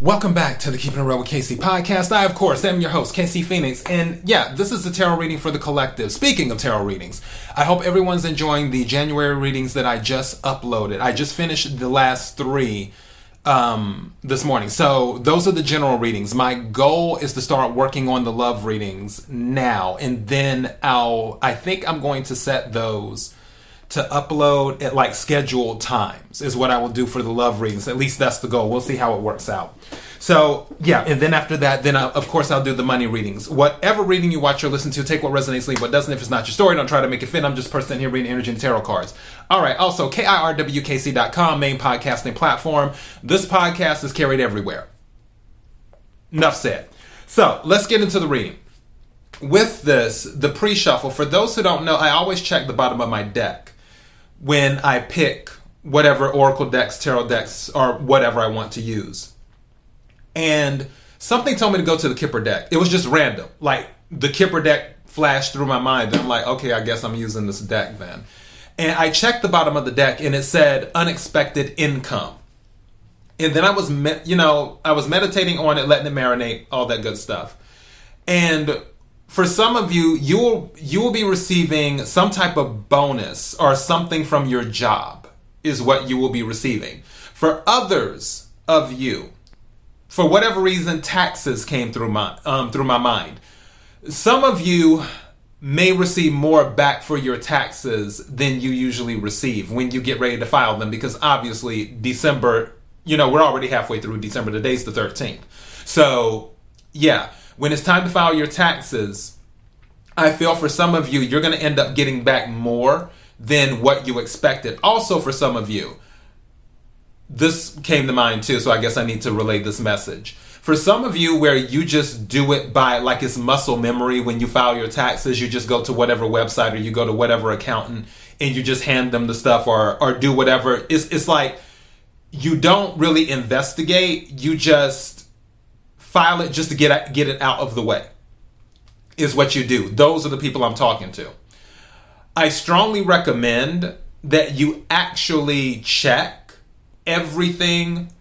Welcome back to the Keeping It Real with KC podcast. I, of course, am your host, KC Phoenix. And yeah, this is the tarot reading for the collective. Speaking of tarot readings, I hope everyone's enjoying the January readings that I just uploaded. I just finished the last three um, this morning. So those are the general readings. My goal is to start working on the love readings now. And then I'll, I think I'm going to set those to upload at like scheduled times is what I will do for the love readings. At least that's the goal. We'll see how it works out. So yeah, and then after that, then I, of course I'll do the money readings. Whatever reading you watch or listen to, take what resonates, leave what doesn't. If it's not your story, don't try to make it fit. I'm just person here reading energy and tarot cards. All right. Also, kirwkc.com, main podcasting platform. This podcast is carried everywhere. Enough said. So let's get into the reading. With this, the pre-shuffle. For those who don't know, I always check the bottom of my deck when I pick whatever Oracle decks, tarot decks, or whatever I want to use. And something told me to go to the Kipper deck. It was just random. Like the Kipper deck flashed through my mind. And I'm like, okay, I guess I'm using this deck then. And I checked the bottom of the deck and it said unexpected income. And then I was, me- you know, I was meditating on it, letting it marinate, all that good stuff. And for some of you, you will you will be receiving some type of bonus or something from your job is what you will be receiving. For others of you, for whatever reason, taxes came through my um, through my mind. Some of you may receive more back for your taxes than you usually receive when you get ready to file them because obviously December, you know, we're already halfway through December. Today's the 13th. So, yeah, when it's time to file your taxes, I feel for some of you, you're going to end up getting back more than what you expected. Also, for some of you, this came to mind too, so I guess I need to relay this message. For some of you, where you just do it by like it's muscle memory when you file your taxes, you just go to whatever website or you go to whatever accountant and you just hand them the stuff or, or do whatever. It's, it's like you don't really investigate, you just file it just to get get it out of the way. Is what you do. Those are the people I'm talking to. I strongly recommend that you actually check everything.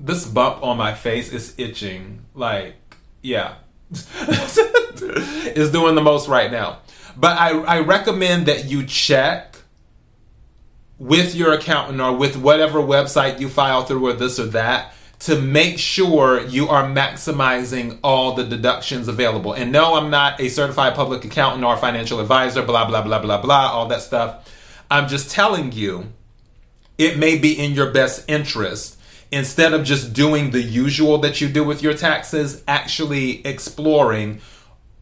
This bump on my face is itching. Like, yeah. is doing the most right now. But I, I recommend that you check with your accountant or with whatever website you file through or this or that to make sure you are maximizing all the deductions available. And no, I'm not a certified public accountant or financial advisor, blah, blah, blah, blah, blah, all that stuff. I'm just telling you, it may be in your best interest instead of just doing the usual that you do with your taxes, actually exploring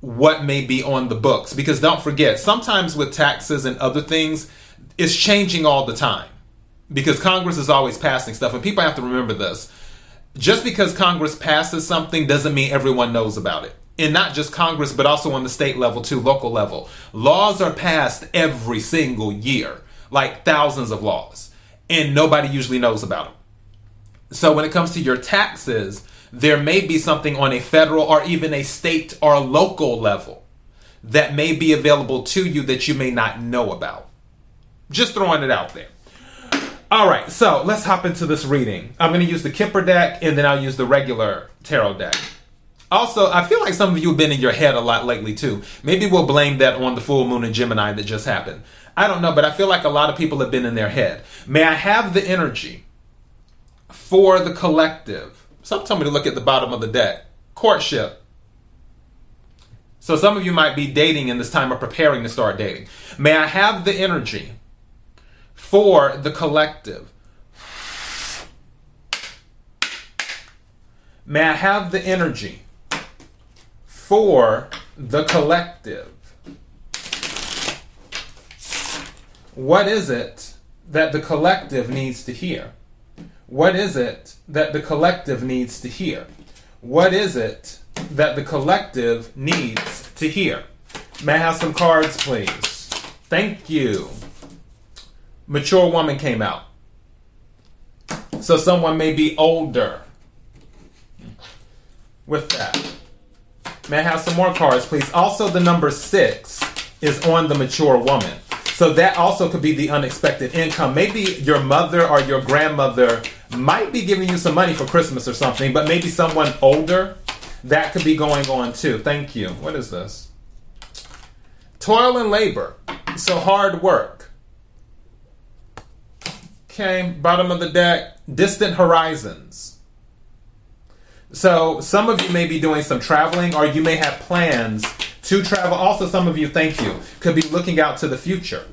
what may be on the books. Because don't forget, sometimes with taxes and other things, it's changing all the time. Because Congress is always passing stuff, and people have to remember this just because Congress passes something doesn't mean everyone knows about it. And not just Congress, but also on the state level too, local level. Laws are passed every single year, like thousands of laws, and nobody usually knows about them. So when it comes to your taxes, there may be something on a federal or even a state or local level that may be available to you that you may not know about. Just throwing it out there. All right, so let's hop into this reading. I'm going to use the Kipper deck and then I'll use the regular tarot deck. Also, I feel like some of you have been in your head a lot lately too. Maybe we'll blame that on the full moon in Gemini that just happened. I don't know, but I feel like a lot of people have been in their head. May I have the energy for the collective? Some told me to look at the bottom of the deck. Courtship. So some of you might be dating in this time or preparing to start dating. May I have the energy for the collective. May I have the energy for the collective? What is it that the collective needs to hear? What is it that the collective needs to hear? What is it that the collective needs to hear? May I have some cards, please? Thank you mature woman came out. So someone may be older with that. May I have some more cards, please? Also, the number six is on the mature woman. So that also could be the unexpected income. Maybe your mother or your grandmother might be giving you some money for Christmas or something, but maybe someone older that could be going on too. Thank you. What is this? Toil and labor. So hard work. Okay, bottom of the deck, distant horizons. So some of you may be doing some traveling or you may have plans to travel. Also, some of you, thank you, could be looking out to the future.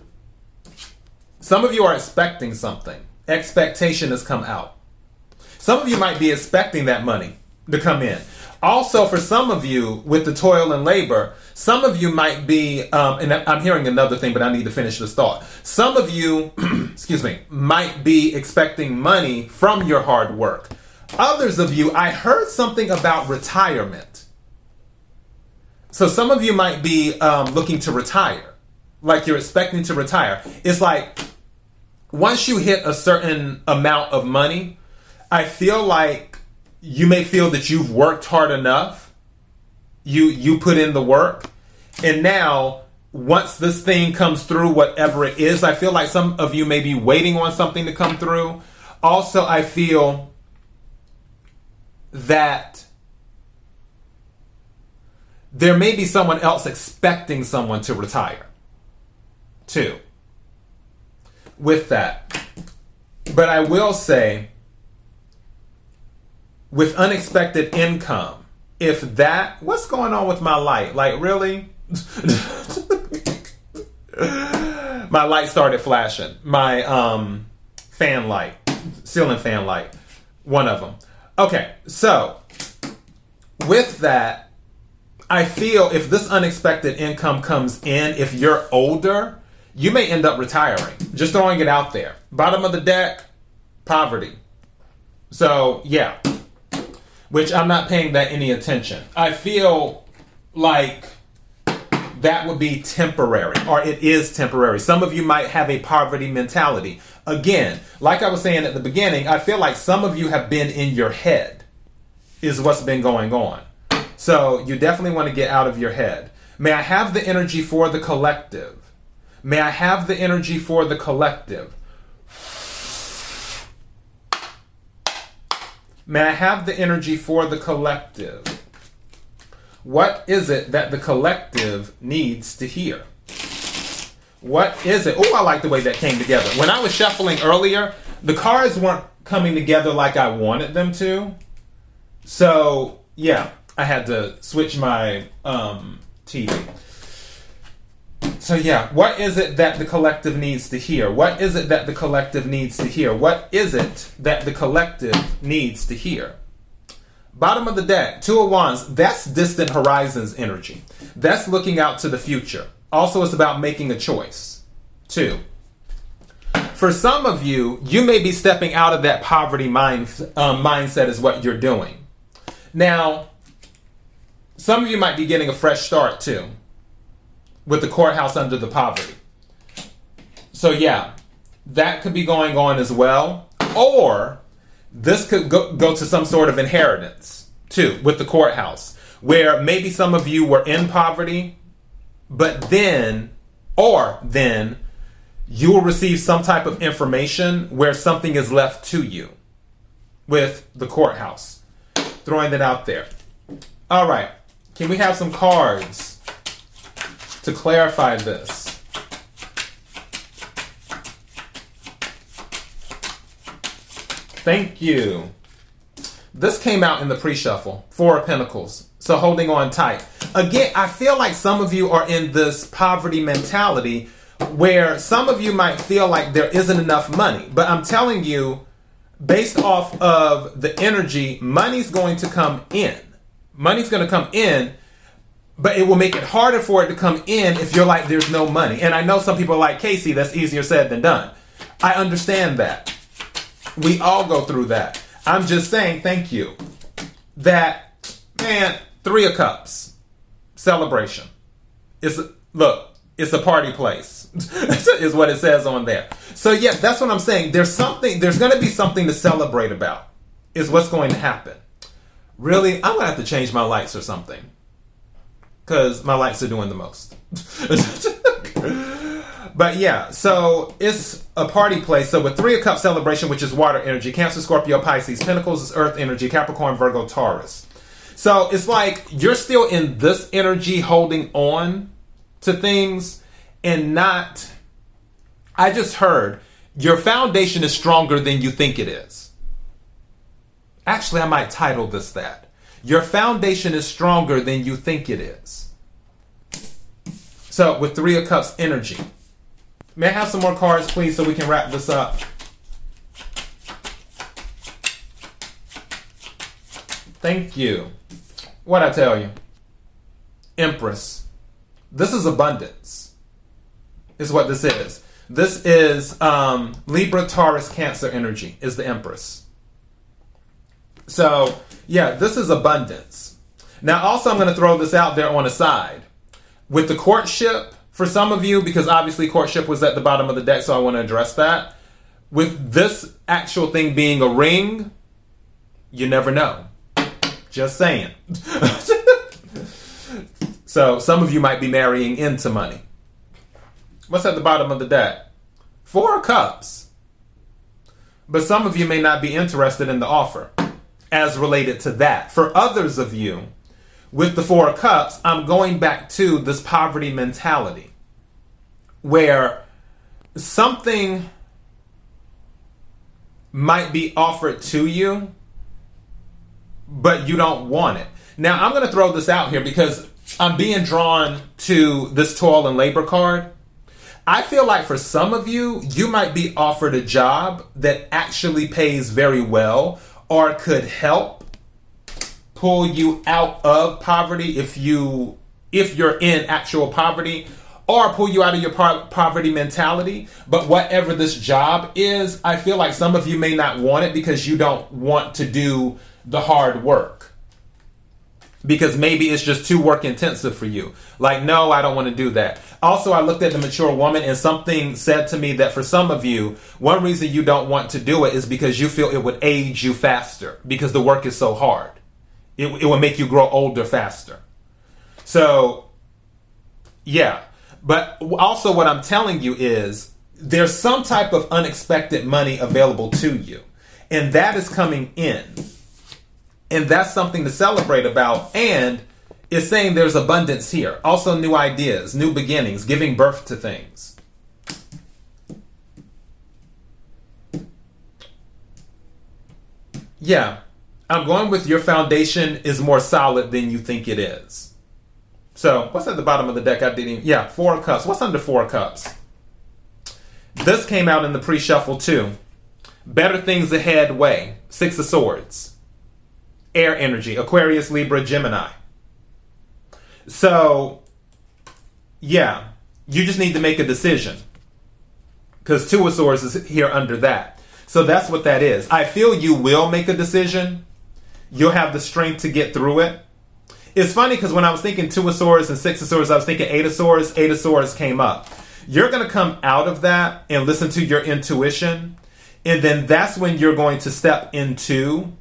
Some of you are expecting something. Expectation has come out. Some of you might be expecting that money to come in. Also, for some of you, with the toil and labor, some of you might be, um, and I'm hearing another thing, but I need to finish this thought. Some of you, excuse me, might be expecting money from your hard work. Others of you, I heard something about retirement. So some of you might be um, looking to retire, like you're expecting to retire. It's like once you hit a certain amount of money, I feel like you may feel that you've worked hard enough. You you put in the work, and now once this thing comes through, whatever it is, I feel like some of you may be waiting on something to come through. Also, I feel that there may be someone else expecting someone to retire, too. With that, but I will say with unexpected income, if that, what's going on with my light? Like, really? my light started flashing. My um, fan light, ceiling fan light, one of them. Okay, so with that, I feel if this unexpected income comes in, if you're older, you may end up retiring. Just throwing it out there. Bottom of the deck, poverty. So, yeah, which I'm not paying that any attention. I feel like that would be temporary, or it is temporary. Some of you might have a poverty mentality. Again, like I was saying at the beginning, I feel like some of you have been in your head, is what's been going on. So you definitely want to get out of your head. May I have the energy for the collective? May I have the energy for the collective? May I have the energy for the collective? What is it that the collective needs to hear? What is it? Oh, I like the way that came together. When I was shuffling earlier, the cards weren't coming together like I wanted them to. So, yeah, I had to switch my um, TV. So, yeah, what is it that the collective needs to hear? What is it that the collective needs to hear? What is it that the collective needs to hear? Bottom of the deck, Two of Wands, that's distant horizons energy. That's looking out to the future. Also, it's about making a choice. Two. For some of you, you may be stepping out of that poverty mind, um, mindset, is what you're doing. Now, some of you might be getting a fresh start too with the courthouse under the poverty. So, yeah, that could be going on as well. Or this could go, go to some sort of inheritance too with the courthouse, where maybe some of you were in poverty, but then, or then, you will receive some type of information where something is left to you with the courthouse. Throwing that out there. All right. Can we have some cards? To clarify this. Thank you. This came out in the pre shuffle. Four of Pentacles. So holding on tight. Again, I feel like some of you are in this poverty mentality where some of you might feel like there isn't enough money. But I'm telling you, based off of the energy, money's going to come in. Money's going to come in but it will make it harder for it to come in if you're like, there's no money. And I know some people are like, KC, that's easier said than done. I understand that. We all go through that. I'm just saying, thank you. That, man, three of cups, celebration. It's, look, it's a party place, is what it says on there. So, yes, that's what I'm saying. There's something, there's going to be something to celebrate about, is what's going to happen. Really, I'm going to have to change my lights or something because my lights are doing the most. But yeah, so it's a party place. So with three of cups celebration, which is water energy, Cancer, Scorpio, Pisces, Pentacles is earth energy, Capricorn, Virgo, Taurus. So it's like you're still in this energy holding on to things and not. I just heard your foundation is stronger than you think it is. Actually, I might title this that. Your foundation is stronger than you think it is. So, with Three of Cups energy, may I have some more cards, please, so we can wrap this up? Thank you. What I tell you? Empress. This is abundance, is what this is. This is um, Libra, Taurus, Cancer energy, is the Empress. So, yeah, this is abundance. Now, also, I'm going to throw this out there on a side. With the courtship, for some of you, because obviously courtship was at the bottom of the deck, so I want to address that. With this actual thing being a ring, you never know. Just saying. so, some of you might be marrying into money. What's at the bottom of the deck? Four cups. But some of you may not be interested in the offer as related to that. For others of you, with the Four Cups, I'm going back to this poverty mentality where something might be offered to you, but you don't want it. Now, I'm going to throw this out here because I'm being drawn to this toil and labor card. I feel like for some of you, you might be offered a job that actually pays very well or could help pull you out of poverty if you if you're in actual poverty or pull you out of your po- poverty mentality. But whatever this job is i feel like some of you may not want it because you don't want to do the hard work because maybe it's just too work intensive for you. Like, no, I don't want to do that. Also, I looked at the mature woman and something said to me that for some of you, one reason you don't want to do it is because you feel it would age you faster because the work is so hard. It, it would make you grow older faster. So, yeah. But also, what I'm telling you is there's some type of unexpected money available to you, and that is coming in and that's something to celebrate about. And it's saying there's abundance here. Also, new ideas, new beginnings, giving birth to things. Yeah, I'm going with your foundation is more solid than you think it is. So, what's at the bottom of the deck? I didn't. Yeah, four cups. What's under four cups? This came out in the pre shuffle too. Better things ahead way. Six of Swords air energy Aquarius, Libra, Gemini. So, yeah, you just need to make a decision because Two of Swords is here under that. So that's what that is. I feel you will make a decision. You'll have the strength to get through it. It's funny because when I was thinking Two of Swords and Six of Swords, I was thinking Eight of Swords. Eight of Swords came up. You're going to come out of that and listen to your intuition. And then that's when you're going to step into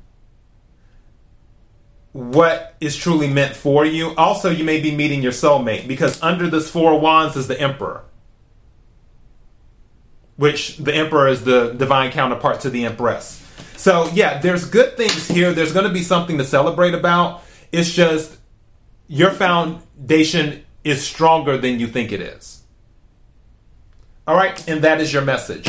what is truly meant for you. Also, you may be meeting your soulmate because under this Four Wands is the Emperor, which the Emperor is the divine counterpart to the Empress. So, yeah, there's good things here. There's going to be something to celebrate about. It's just your foundation is stronger than you think it is. All right, and that is your message.